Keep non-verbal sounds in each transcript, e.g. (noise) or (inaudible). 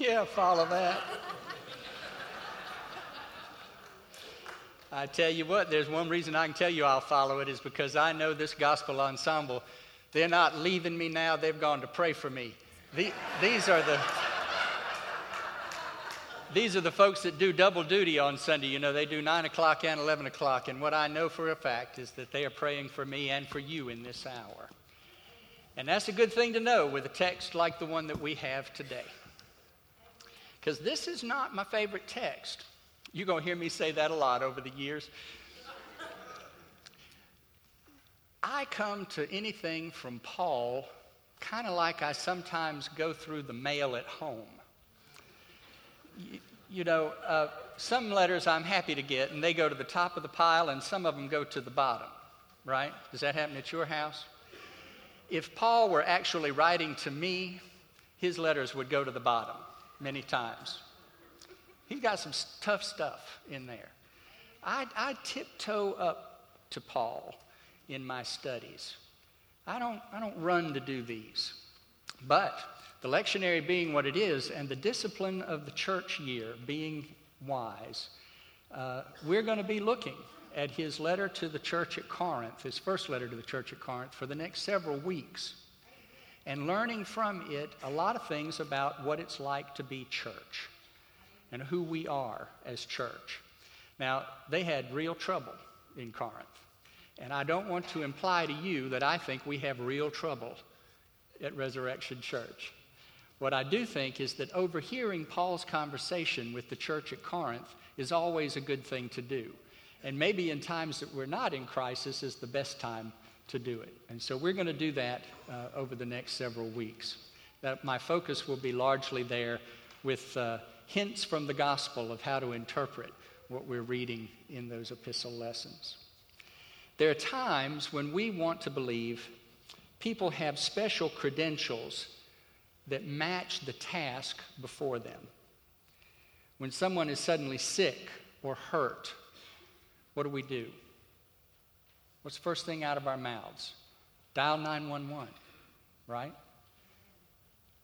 Yeah, follow that. I tell you what, there's one reason I can tell you I'll follow it is because I know this gospel ensemble. They're not leaving me now, they've gone to pray for me. The, these are the these are the folks that do double duty on Sunday. You know, they do 9 o'clock and 11 o'clock. And what I know for a fact is that they are praying for me and for you in this hour. And that's a good thing to know with a text like the one that we have today. Because this is not my favorite text. You're going to hear me say that a lot over the years. I come to anything from Paul kind of like I sometimes go through the mail at home. You, you know, uh, some letters I'm happy to get, and they go to the top of the pile, and some of them go to the bottom, right? Does that happen at your house? If Paul were actually writing to me, his letters would go to the bottom many times. He's got some tough stuff in there. I, I tiptoe up to Paul in my studies. I don't, I don't run to do these. But the lectionary being what it is, and the discipline of the church year being wise, uh, we're going to be looking at his letter to the church at Corinth, his first letter to the church at Corinth, for the next several weeks, and learning from it a lot of things about what it's like to be church and who we are as church. Now, they had real trouble in Corinth. And I don't want to imply to you that I think we have real trouble at Resurrection Church. What I do think is that overhearing Paul's conversation with the church at Corinth is always a good thing to do. And maybe in times that we're not in crisis is the best time to do it. And so we're going to do that uh, over the next several weeks. That my focus will be largely there with uh, hints from the gospel of how to interpret what we're reading in those epistle lessons. There are times when we want to believe people have special credentials that match the task before them. When someone is suddenly sick or hurt, what do we do? What's the first thing out of our mouths? Dial 911, right?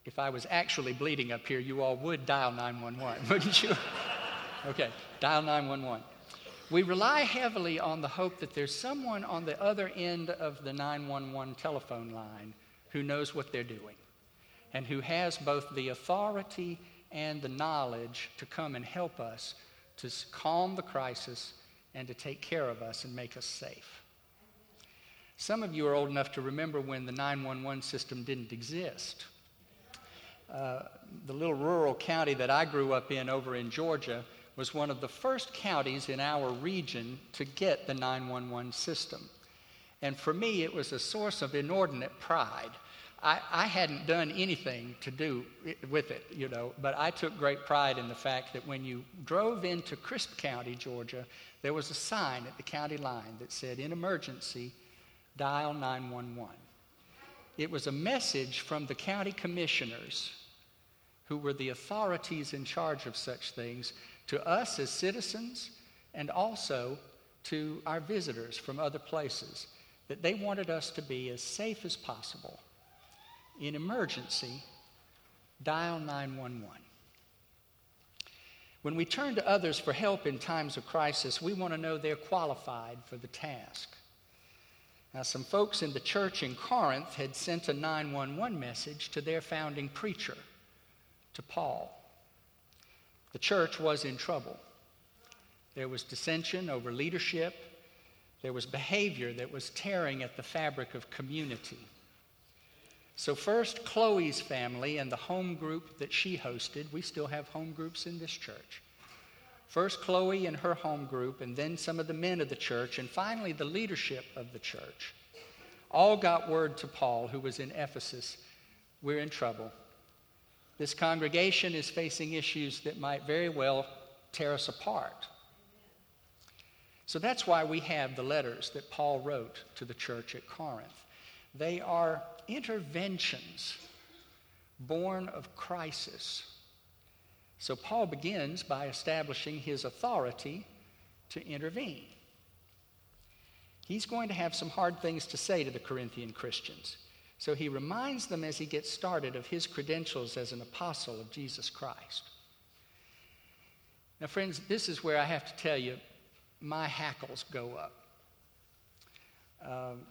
If I was actually bleeding up here, you all would dial 911, (laughs) wouldn't you? okay, dial 911. We rely heavily on the hope that there's someone on the other end of the 911 telephone line who knows what they're doing and who has both the authority and the knowledge to come and help us to calm the crisis and to take care of us and make us safe. Some of you are old enough to remember when the 911 system didn't exist. Uh, the little rural county that I grew up in over in Georgia was one of the first counties in our region to get the 911 system. And for me, it was a source of inordinate pride I, I hadn't done anything to do with it, you know, but I took great pride in the fact that when you drove into Crisp County, Georgia, there was a sign at the county line that said, In emergency, dial 911. It was a message from the county commissioners, who were the authorities in charge of such things, to us as citizens and also to our visitors from other places, that they wanted us to be as safe as possible in emergency, dial 911. When we turn to others for help in times of crisis, we want to know they're qualified for the task. Now, some folks in the church in Corinth had sent a 911 message to their founding preacher, to Paul. The church was in trouble. There was dissension over leadership. There was behavior that was tearing at the fabric of community. So, first, Chloe's family and the home group that she hosted. We still have home groups in this church. First, Chloe and her home group, and then some of the men of the church, and finally, the leadership of the church. All got word to Paul, who was in Ephesus we're in trouble. This congregation is facing issues that might very well tear us apart. So that's why we have the letters that Paul wrote to the church at Corinth. They are interventions born of crisis. So Paul begins by establishing his authority to intervene. He's going to have some hard things to say to the Corinthian Christians. So he reminds them as he gets started of his credentials as an apostle of Jesus Christ. Now, friends, this is where I have to tell you my hackles go up. Um,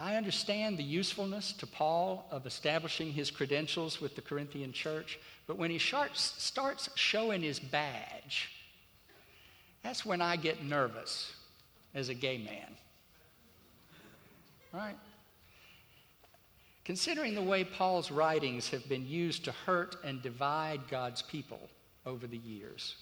I understand the usefulness to Paul of establishing his credentials with the Corinthian church, but when he starts showing his badge, that's when I get nervous as a gay man. Right? Considering the way Paul's writings have been used to hurt and divide God's people over the years,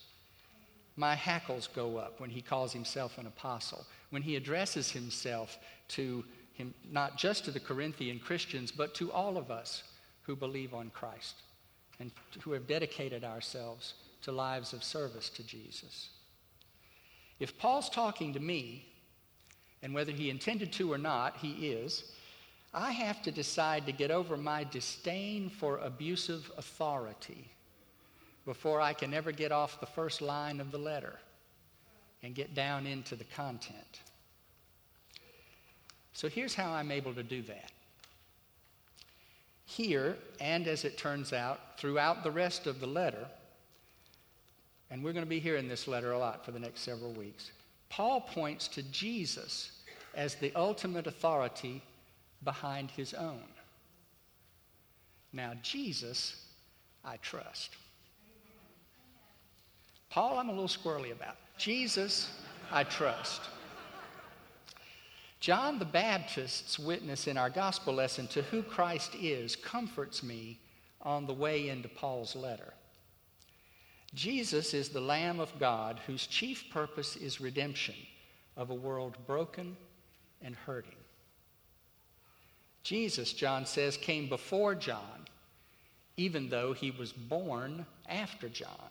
my hackles go up when he calls himself an apostle, when he addresses himself to him, not just to the Corinthian Christians, but to all of us who believe on Christ and who have dedicated ourselves to lives of service to Jesus. If Paul's talking to me, and whether he intended to or not, he is, I have to decide to get over my disdain for abusive authority before I can ever get off the first line of the letter and get down into the content. So here's how I'm able to do that. Here, and as it turns out, throughout the rest of the letter, and we're going to be hearing this letter a lot for the next several weeks, Paul points to Jesus as the ultimate authority behind his own. Now, Jesus, I trust. Paul, I'm a little squirrely about. Jesus, I trust. John the Baptist's witness in our gospel lesson to who Christ is comforts me on the way into Paul's letter. Jesus is the Lamb of God whose chief purpose is redemption of a world broken and hurting. Jesus, John says, came before John, even though he was born after John.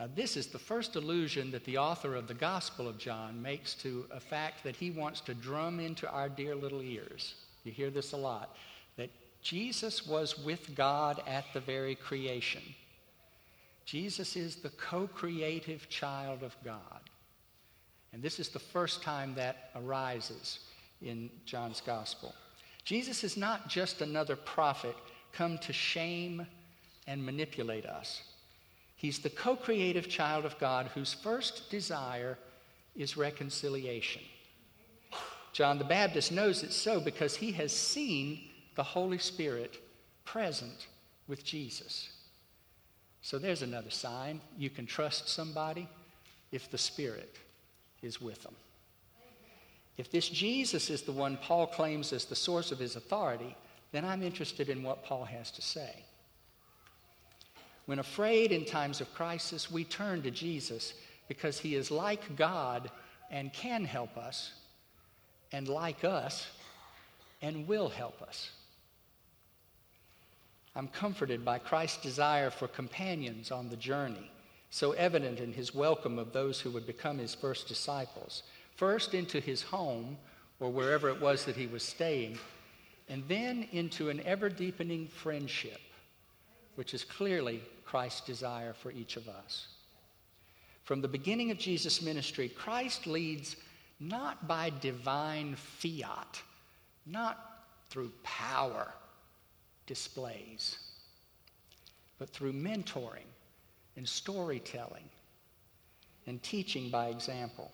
Now, this is the first allusion that the author of the Gospel of John makes to a fact that he wants to drum into our dear little ears. You hear this a lot that Jesus was with God at the very creation. Jesus is the co creative child of God. And this is the first time that arises in John's Gospel. Jesus is not just another prophet come to shame and manipulate us. He's the co creative child of God whose first desire is reconciliation. John the Baptist knows it's so because he has seen the Holy Spirit present with Jesus. So there's another sign you can trust somebody if the Spirit is with them. If this Jesus is the one Paul claims as the source of his authority, then I'm interested in what Paul has to say. When afraid in times of crisis, we turn to Jesus because he is like God and can help us, and like us and will help us. I'm comforted by Christ's desire for companions on the journey, so evident in his welcome of those who would become his first disciples, first into his home or wherever it was that he was staying, and then into an ever deepening friendship, which is clearly Christ's desire for each of us. From the beginning of Jesus' ministry, Christ leads not by divine fiat, not through power displays, but through mentoring and storytelling and teaching by example.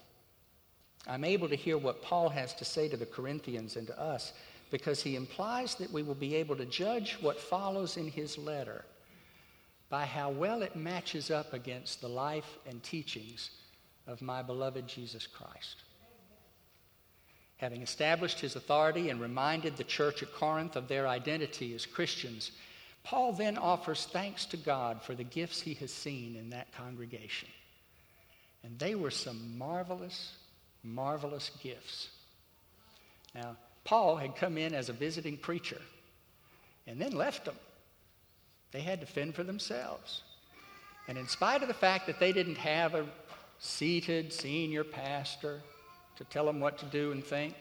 I'm able to hear what Paul has to say to the Corinthians and to us because he implies that we will be able to judge what follows in his letter by how well it matches up against the life and teachings of my beloved Jesus Christ. Having established his authority and reminded the church at Corinth of their identity as Christians, Paul then offers thanks to God for the gifts he has seen in that congregation. And they were some marvelous, marvelous gifts. Now, Paul had come in as a visiting preacher and then left them. They had to fend for themselves. And in spite of the fact that they didn't have a seated senior pastor to tell them what to do and think,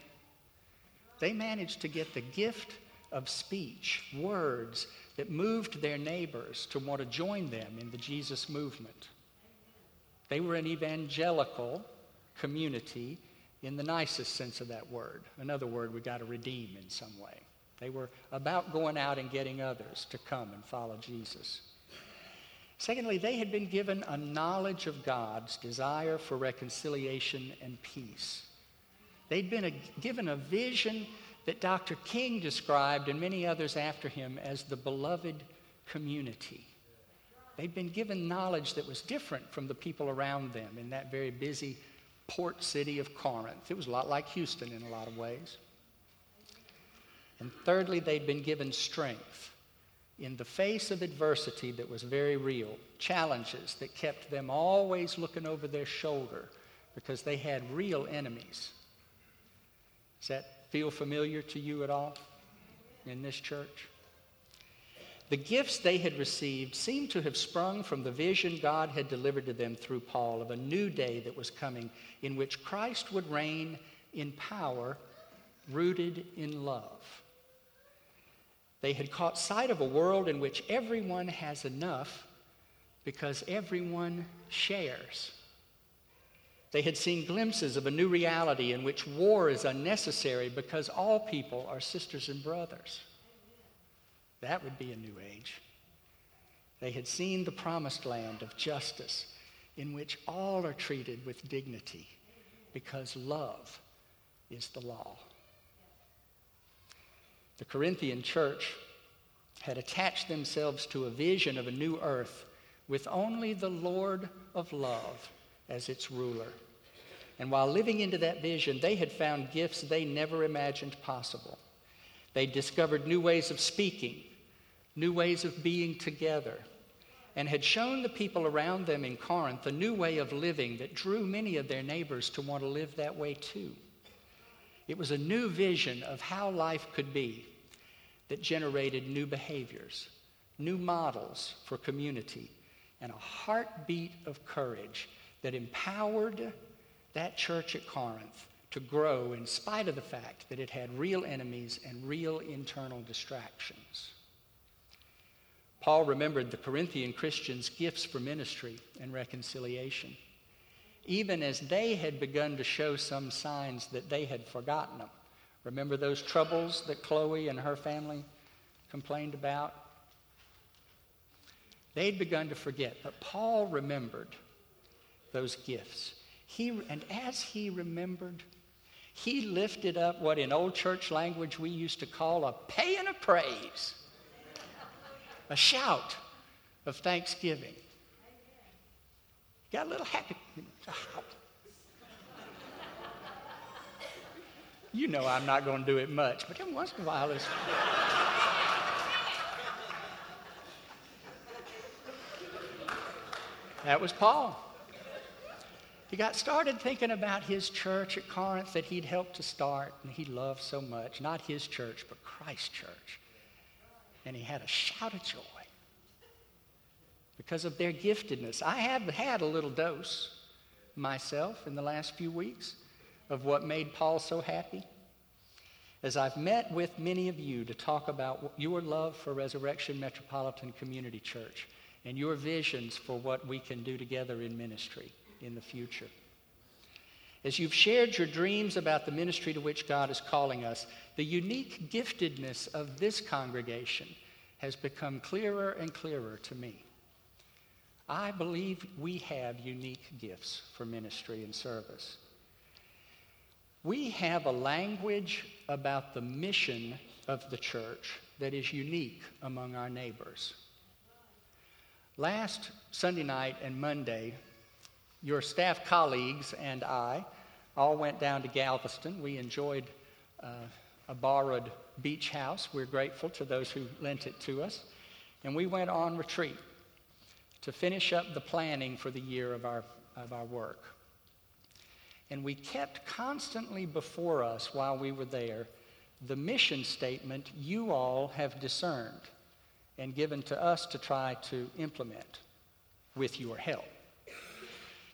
they managed to get the gift of speech, words that moved their neighbors to want to join them in the Jesus movement. They were an evangelical community in the nicest sense of that word. Another word we got to redeem in some way. They were about going out and getting others to come and follow Jesus. Secondly, they had been given a knowledge of God's desire for reconciliation and peace. They'd been a, given a vision that Dr. King described and many others after him as the beloved community. They'd been given knowledge that was different from the people around them in that very busy port city of Corinth. It was a lot like Houston in a lot of ways. And thirdly, they'd been given strength in the face of adversity that was very real, challenges that kept them always looking over their shoulder because they had real enemies. Does that feel familiar to you at all in this church? The gifts they had received seemed to have sprung from the vision God had delivered to them through Paul of a new day that was coming in which Christ would reign in power rooted in love. They had caught sight of a world in which everyone has enough because everyone shares. They had seen glimpses of a new reality in which war is unnecessary because all people are sisters and brothers. That would be a new age. They had seen the promised land of justice in which all are treated with dignity because love is the law. The Corinthian church had attached themselves to a vision of a new earth with only the Lord of love as its ruler. And while living into that vision, they had found gifts they never imagined possible. They discovered new ways of speaking, new ways of being together, and had shown the people around them in Corinth a new way of living that drew many of their neighbors to want to live that way too. It was a new vision of how life could be that generated new behaviors, new models for community, and a heartbeat of courage that empowered that church at Corinth to grow in spite of the fact that it had real enemies and real internal distractions. Paul remembered the Corinthian Christians' gifts for ministry and reconciliation even as they had begun to show some signs that they had forgotten them. Remember those troubles that Chloe and her family complained about? They'd begun to forget, but Paul remembered those gifts. He, and as he remembered, he lifted up what in old church language we used to call a pæan of praise, a shout of thanksgiving. Got a little happy. You know I'm not going to do it much, but every once in a while it's. that was Paul. He got started thinking about his church at Corinth that he'd helped to start and he loved so much. Not his church, but Christ's church. And he had a shout of joy because of their giftedness. I have had a little dose myself in the last few weeks of what made Paul so happy. As I've met with many of you to talk about your love for Resurrection Metropolitan Community Church and your visions for what we can do together in ministry in the future. As you've shared your dreams about the ministry to which God is calling us, the unique giftedness of this congregation has become clearer and clearer to me. I believe we have unique gifts for ministry and service. We have a language about the mission of the church that is unique among our neighbors. Last Sunday night and Monday, your staff colleagues and I all went down to Galveston. We enjoyed uh, a borrowed beach house. We're grateful to those who lent it to us. And we went on retreat to finish up the planning for the year of our, of our work. And we kept constantly before us while we were there the mission statement you all have discerned and given to us to try to implement with your help.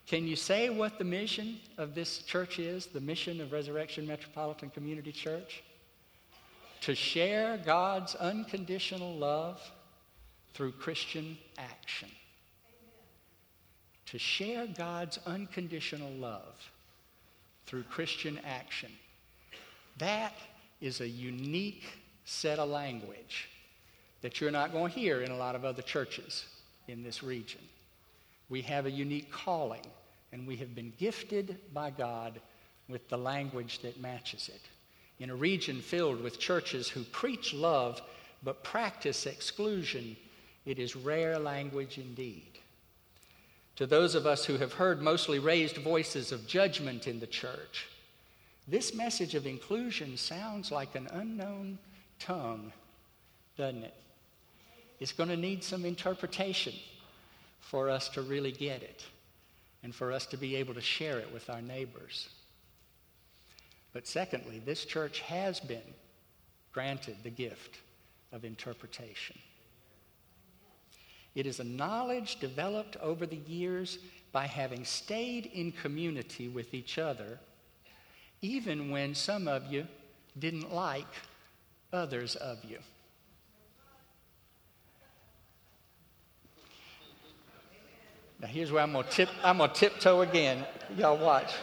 Can you say what the mission of this church is, the mission of Resurrection Metropolitan Community Church? To share God's unconditional love through Christian action to share God's unconditional love through Christian action. That is a unique set of language that you're not going to hear in a lot of other churches in this region. We have a unique calling, and we have been gifted by God with the language that matches it. In a region filled with churches who preach love but practice exclusion, it is rare language indeed. To those of us who have heard mostly raised voices of judgment in the church, this message of inclusion sounds like an unknown tongue, doesn't it? It's going to need some interpretation for us to really get it and for us to be able to share it with our neighbors. But secondly, this church has been granted the gift of interpretation. It is a knowledge developed over the years by having stayed in community with each other, even when some of you didn't like others of you. Now here's where I'm gonna tip I'm gonna tiptoe again. Y'all watch.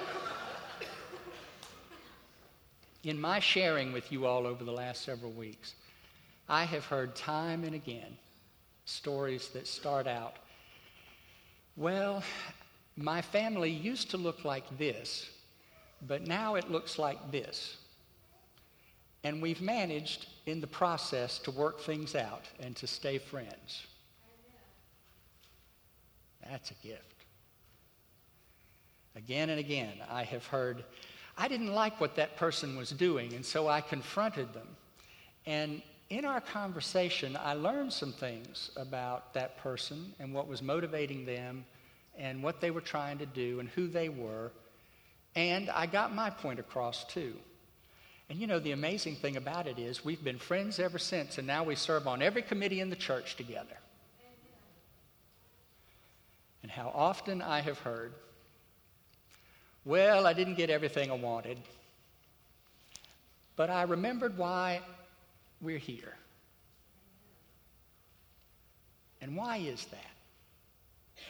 In my sharing with you all over the last several weeks, I have heard time and again stories that start out, well, my family used to look like this, but now it looks like this. And we've managed in the process to work things out and to stay friends. That's a gift. Again and again, I have heard, I didn't like what that person was doing, and so I confronted them. And in our conversation, I learned some things about that person and what was motivating them and what they were trying to do and who they were. And I got my point across too. And you know, the amazing thing about it is we've been friends ever since, and now we serve on every committee in the church together. And how often I have heard, well, I didn't get everything I wanted, but I remembered why we're here. And why is that?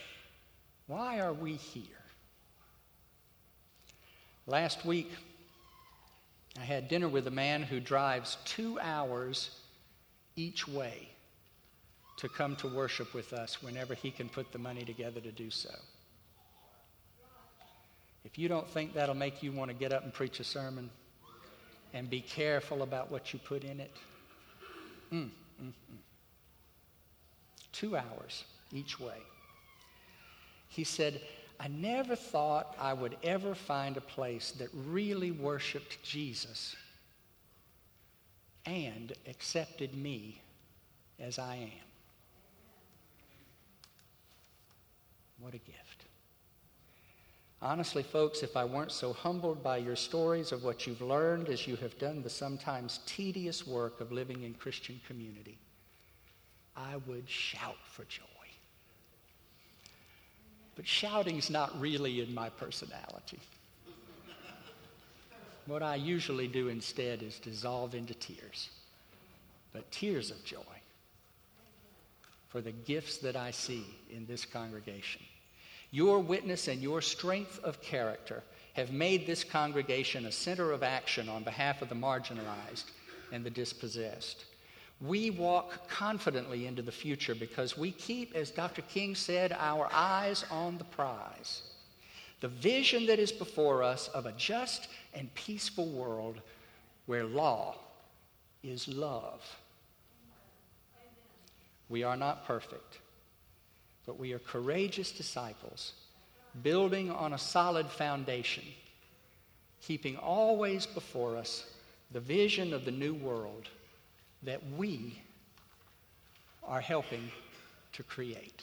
Why are we here? Last week, I had dinner with a man who drives two hours each way to come to worship with us whenever he can put the money together to do so. If you don't think that'll make you want to get up and preach a sermon and be careful about what you put in it, Mm, mm, mm. Two hours each way. He said, I never thought I would ever find a place that really worshiped Jesus and accepted me as I am. What a gift. Honestly, folks, if I weren't so humbled by your stories of what you've learned as you have done the sometimes tedious work of living in Christian community, I would shout for joy. But shouting's not really in my personality. What I usually do instead is dissolve into tears, but tears of joy for the gifts that I see in this congregation. Your witness and your strength of character have made this congregation a center of action on behalf of the marginalized and the dispossessed. We walk confidently into the future because we keep, as Dr. King said, our eyes on the prize. The vision that is before us of a just and peaceful world where law is love. We are not perfect but we are courageous disciples, building on a solid foundation, keeping always before us the vision of the new world that we are helping to create.